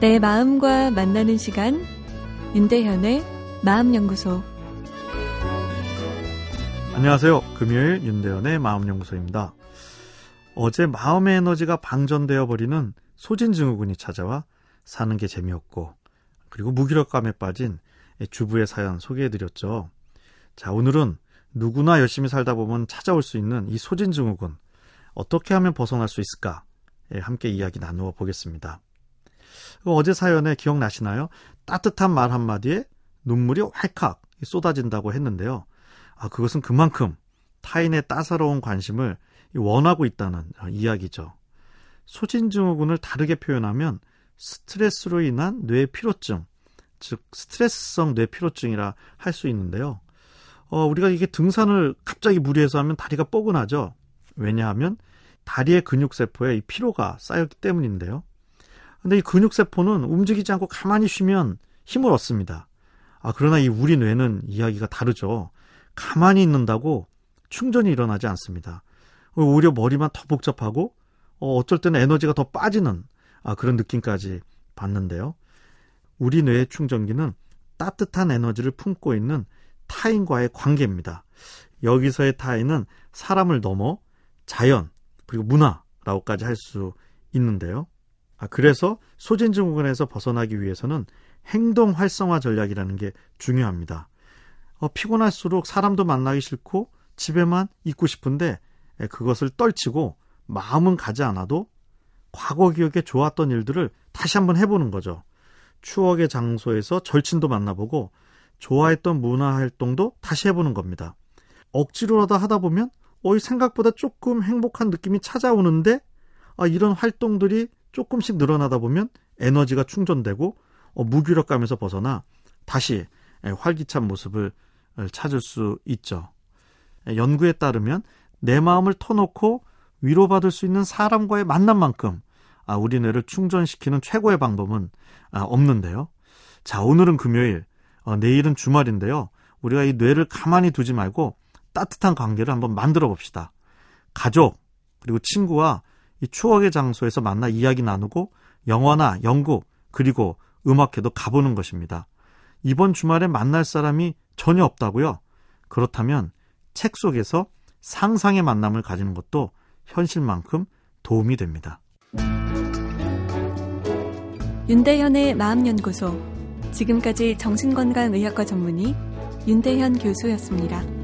내 마음과 만나는 시간 윤대현의 마음연구소 안녕하세요. 금요일 윤대현의 마음연구소입니다. 어제 마음의 에너지가 방전되어 버리는 소진증후군이 찾아와 사는 게 재미없고 그리고 무기력감에 빠진 주부의 사연 소개해드렸죠. 자, 오늘은 누구나 열심히 살다 보면 찾아올 수 있는 이 소진증후군 어떻게 하면 벗어날 수 있을까? 예, 함께 이야기 나누어 보겠습니다. 어제 사연에 기억나시나요? 따뜻한 말 한마디에 눈물이 활칵 쏟아진다고 했는데요. 아, 그것은 그만큼 타인의 따사로운 관심을 원하고 있다는 이야기죠. 소진증후군을 다르게 표현하면 스트레스로 인한 뇌 피로증, 즉 스트레스성 뇌 피로증이라 할 수 있는데요. 어, 우리가 이게 등산을 갑자기 무리해서 하면 다리가 뻐근하죠. 왜냐하면 다리의 근육세포에 이 피로가 쌓였기 때문인데요. 근데 이 근육세포는 움직이지 않고 가만히 쉬면 힘을 얻습니다. 아, 그러나 이 우리 뇌는 이야기가 다르죠. 가만히 있는다고 충전이 일어나지 않습니다. 오히려 머리만 더 복잡하고 어, 어쩔 때는 에너지가 더 빠지는 아, 그런 느낌까지 받는데요. 우리 뇌의 충전기는 따뜻한 에너지를 품고 있는 타인과의 관계입니다. 여기서의 타인은 사람을 넘어 자연 그리고 문화라고까지 할 수 있는데요. 아, 그래서 소진 증후군에서 벗어나기 위해서는 행동 활성화 전략이라는 게 중요합니다. 어, 피곤할수록 사람도 만나기 싫고 집에만 있고 싶은데 예, 그것을 떨치고 마음은 가지 않아도 과거 기억에 좋았던 일들을 다시 한번 해보는 거죠. 추억의 장소에서 절친도 만나보고 좋아했던 문화 활동도 다시 해보는 겁니다. 억지로라도 하다 보면 어, 생각보다 조금 행복한 느낌이 찾아오는데 아, 이런 활동들이 조금씩 늘어나다 보면 에너지가 충전되고 어, 무기력감에서 벗어나 다시 활기찬 모습을 찾을 수 있죠. 연구에 따르면 내 마음을 터놓고 위로받을 수 있는 사람과의 만남만큼 아, 우리 뇌를 충전시키는 최고의 방법은 아, 없는데요. 자, 오늘은 금요일, 어, 내일은 주말인데요. 우리가 이 뇌를 가만히 두지 말고 따뜻한 관계를 한번 만들어 봅시다. 가족, 그리고 친구와 이 추억의 장소에서 만나 이야기 나누고 영화나 연극, 그리고 음악회도 가보는 것입니다. 이번 주말에 만날 사람이 전혀 없다고요? 그렇다면 책 속에서 상상의 만남을 가지는 것도 현실만큼 도움이 됩니다. 윤대현의 마음연구소. 지금까지 정신건강의학과 전문의 윤대현 교수였습니다.